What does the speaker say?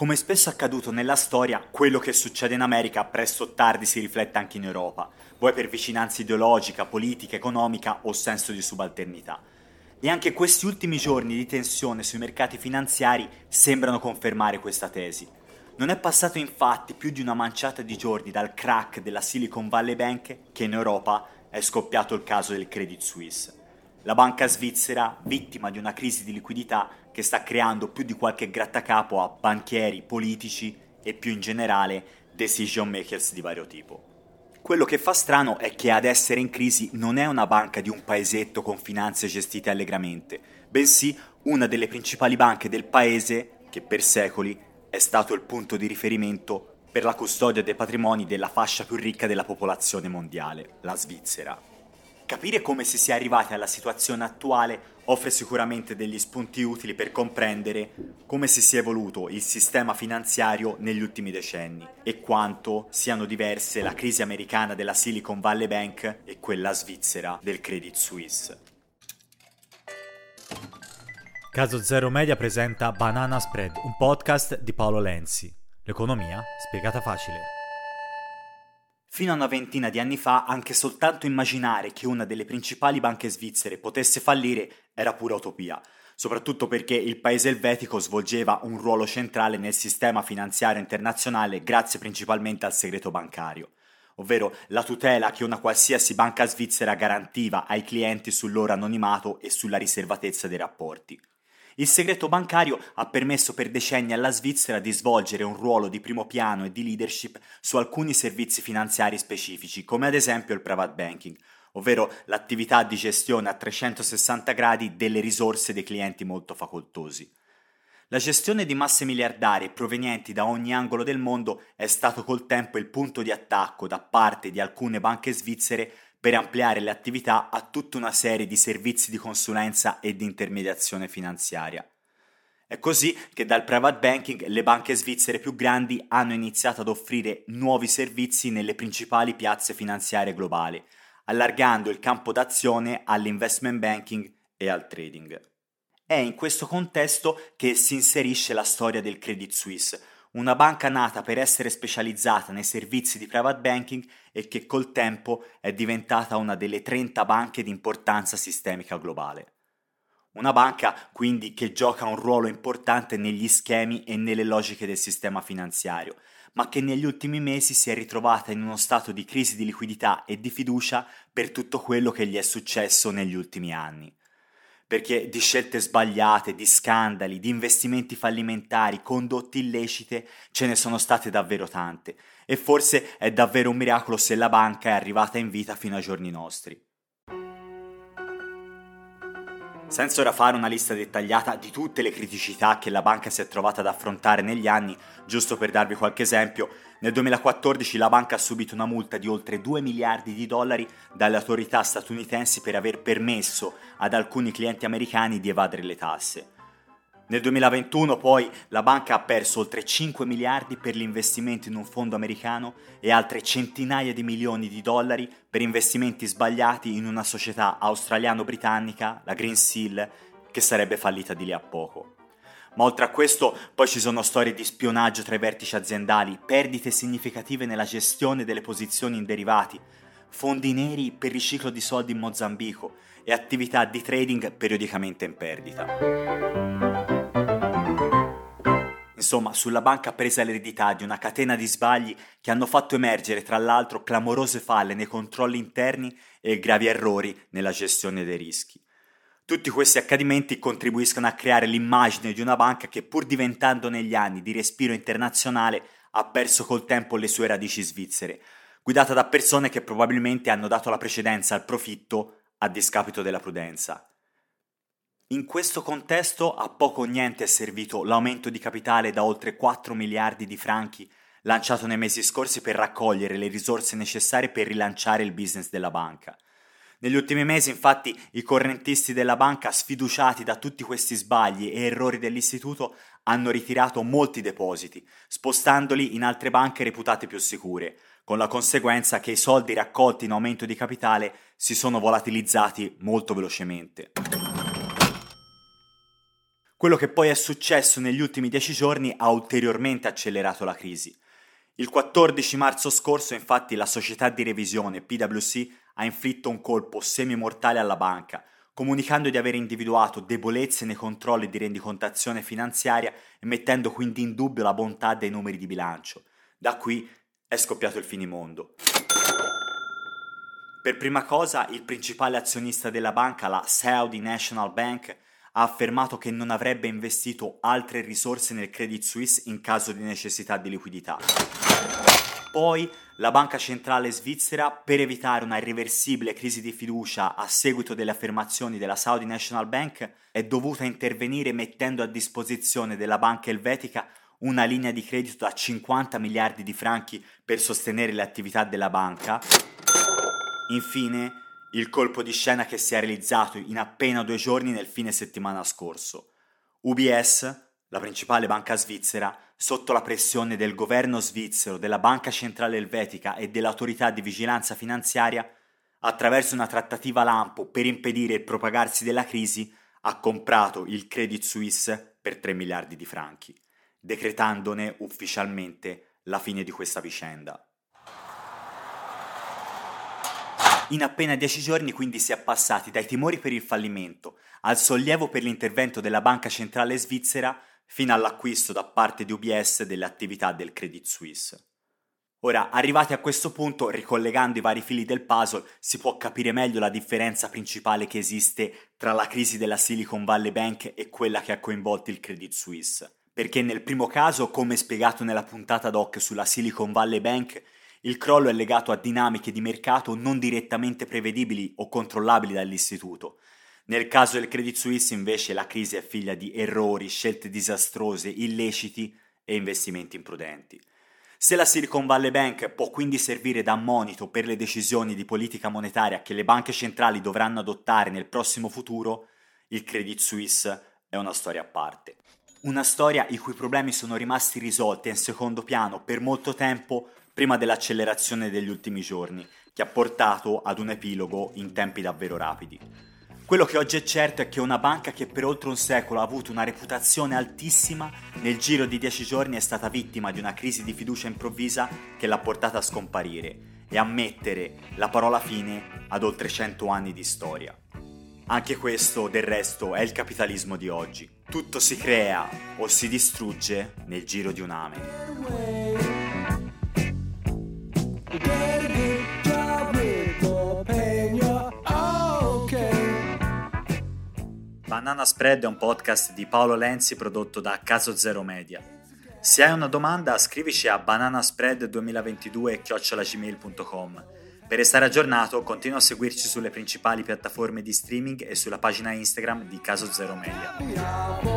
Come spesso accaduto nella storia, quello che succede in America presto o tardi si riflette anche in Europa, vuoi per vicinanza ideologica, politica, economica o senso di subalternità. E anche questi ultimi giorni di tensione sui mercati finanziari sembrano confermare questa tesi. Non è passato infatti più di una manciata di giorni dal crack della Silicon Valley Bank che in Europa è scoppiato il caso del Credit Suisse. La banca svizzera, vittima di una crisi di liquidità che sta creando più di qualche grattacapo a banchieri, politici e più in generale decision makers di vario tipo. Quello che fa strano è che ad essere in crisi non è una banca di un paesetto con finanze gestite allegramente, bensì una delle principali banche del paese che per secoli è stato il punto di riferimento per la custodia dei patrimoni della fascia più ricca della popolazione mondiale, la Svizzera. Capire come si sia arrivati alla situazione attuale offre sicuramente degli spunti utili per comprendere come si sia evoluto il sistema finanziario negli ultimi decenni e quanto siano diverse la crisi americana della Silicon Valley Bank e quella svizzera del Credit Suisse. Caso Zero Media presenta Banana Spread, un podcast di Paolo Lenzi. L'economia spiegata facile. Fino a una ventina di anni fa anche soltanto immaginare che una delle principali banche svizzere potesse fallire era pura utopia, soprattutto perché il paese elvetico svolgeva un ruolo centrale nel sistema finanziario internazionale grazie principalmente al segreto bancario, ovvero la tutela che una qualsiasi banca svizzera garantiva ai clienti sul loro anonimato e sulla riservatezza dei rapporti. Il segreto bancario ha permesso per decenni alla Svizzera di svolgere un ruolo di primo piano e di leadership su alcuni servizi finanziari specifici, come ad esempio il private banking, ovvero l'attività di gestione a 360 gradi delle risorse dei clienti molto facoltosi. La gestione di masse miliardarie provenienti da ogni angolo del mondo è stato col tempo il punto di attacco da parte di alcune banche svizzere per ampliare le attività a tutta una serie di servizi di consulenza e di intermediazione finanziaria. È così che dal private banking le banche svizzere più grandi hanno iniziato ad offrire nuovi servizi nelle principali piazze finanziarie globali, allargando il campo d'azione all'investment banking e al trading. È in questo contesto che si inserisce la storia del Credit Suisse, una banca nata per essere specializzata nei servizi di private banking e che col tempo è diventata una delle 30 banche di importanza sistemica globale. Una banca quindi che gioca un ruolo importante negli schemi e nelle logiche del sistema finanziario, ma che negli ultimi mesi si è ritrovata in uno stato di crisi di liquidità e di fiducia per tutto quello che gli è successo negli ultimi anni perché di scelte sbagliate, di scandali, di investimenti fallimentari, condotte illecite, ce ne sono state davvero tante, e forse è davvero un miracolo se la banca è arrivata in vita fino ai giorni nostri. Senza ora fare una lista dettagliata di tutte le criticità che la banca si è trovata ad affrontare negli anni, giusto per darvi qualche esempio, nel 2014 la banca ha subito una multa di oltre 2 miliardi di dollari dalle autorità statunitensi per aver permesso ad alcuni clienti americani di evadere le tasse. Nel 2021 poi la banca ha perso oltre 5 miliardi per l'investimento in un fondo americano e altre centinaia di milioni di dollari per investimenti sbagliati in una società australiano-britannica, la Green Seal, che sarebbe fallita di lì a poco. Ma oltre a questo poi ci sono storie di spionaggio tra i vertici aziendali, perdite significative nella gestione delle posizioni in derivati, fondi neri per riciclo di soldi in Mozambico e attività di trading periodicamente in perdita. Insomma, sulla banca presa l'eredità di una catena di sbagli che hanno fatto emergere tra l'altro clamorose falle nei controlli interni e gravi errori nella gestione dei rischi. Tutti questi accadimenti contribuiscono a creare l'immagine di una banca che pur diventando negli anni di respiro internazionale ha perso col tempo le sue radici svizzere, guidata da persone che probabilmente hanno dato la precedenza al profitto a discapito della prudenza. In questo contesto a poco o niente è servito l'aumento di capitale da oltre 4 miliardi di franchi lanciato nei mesi scorsi per raccogliere le risorse necessarie per rilanciare il business della banca. Negli ultimi mesi, infatti, i correntisti della banca, sfiduciati da tutti questi sbagli e errori dell'istituto, hanno ritirato molti depositi, spostandoli in altre banche reputate più sicure, con la conseguenza che i soldi raccolti in aumento di capitale si sono volatilizzati molto velocemente. Quello che poi è successo negli ultimi dieci giorni ha ulteriormente accelerato la crisi. Il 14 marzo scorso, infatti, la società di revisione PwC ha inflitto un colpo semi-mortale alla banca, comunicando di aver individuato debolezze nei controlli di rendicontazione finanziaria e mettendo quindi in dubbio la bontà dei numeri di bilancio. Da qui è scoppiato il finimondo. Per prima cosa, il principale azionista della banca, la Saudi National Bank, ha affermato che non avrebbe investito altre risorse nel Credit Suisse in caso di necessità di liquidità. Poi la Banca Centrale Svizzera, per evitare una irreversibile crisi di fiducia a seguito delle affermazioni della Saudi National Bank, è dovuta intervenire mettendo a disposizione della banca elvetica una linea di credito da 50 miliardi di franchi per sostenere le attività della banca. Infine, il colpo di scena che si è realizzato in appena due giorni nel fine settimana scorso. UBS, la principale banca svizzera, sotto la pressione del governo svizzero, della Banca Centrale Elvetica e dell'autorità di vigilanza finanziaria, attraverso una trattativa lampo per impedire il propagarsi della crisi, ha comprato il Credit Suisse per 3 miliardi di franchi, decretandone ufficialmente la fine di questa vicenda. In appena dieci giorni quindi si è passati dai timori per il fallimento al sollievo per l'intervento della Banca Centrale Svizzera fino all'acquisto da parte di UBS delle attività del Credit Suisse. Ora, arrivati a questo punto, ricollegando i vari fili del puzzle, si può capire meglio la differenza principale che esiste tra la crisi della Silicon Valley Bank e quella che ha coinvolto il Credit Suisse. Perché nel primo caso, come spiegato nella puntata doc sulla Silicon Valley Bank, il crollo è legato a dinamiche di mercato non direttamente prevedibili o controllabili dall'istituto. Nel caso del Credit Suisse invece la crisi è figlia di errori, scelte disastrose, illeciti e investimenti imprudenti. Se la Silicon Valley Bank può quindi servire da monito per le decisioni di politica monetaria che le banche centrali dovranno adottare nel prossimo futuro, il Credit Suisse è una storia a parte. Una storia i cui problemi sono rimasti risolti in secondo piano per molto tempo prima dell'accelerazione degli ultimi giorni, che ha portato ad un epilogo in tempi davvero rapidi. Quello che oggi è certo è che una banca che per oltre un secolo ha avuto una reputazione altissima, nel giro di dieci giorni è stata vittima di una crisi di fiducia improvvisa che l'ha portata a scomparire e a mettere la parola fine ad oltre cento anni di storia. Anche questo, del resto, è il capitalismo di oggi. Tutto si crea o si distrugge nel giro di un amen. Banana Spread è un podcast di Paolo Lenzi prodotto da Caso Zero Media. Se hai una domanda scrivici a bananaspread2022-gmail.com. Per restare aggiornato continua a seguirci sulle principali piattaforme di streaming e sulla pagina Instagram di Caso Zero Media.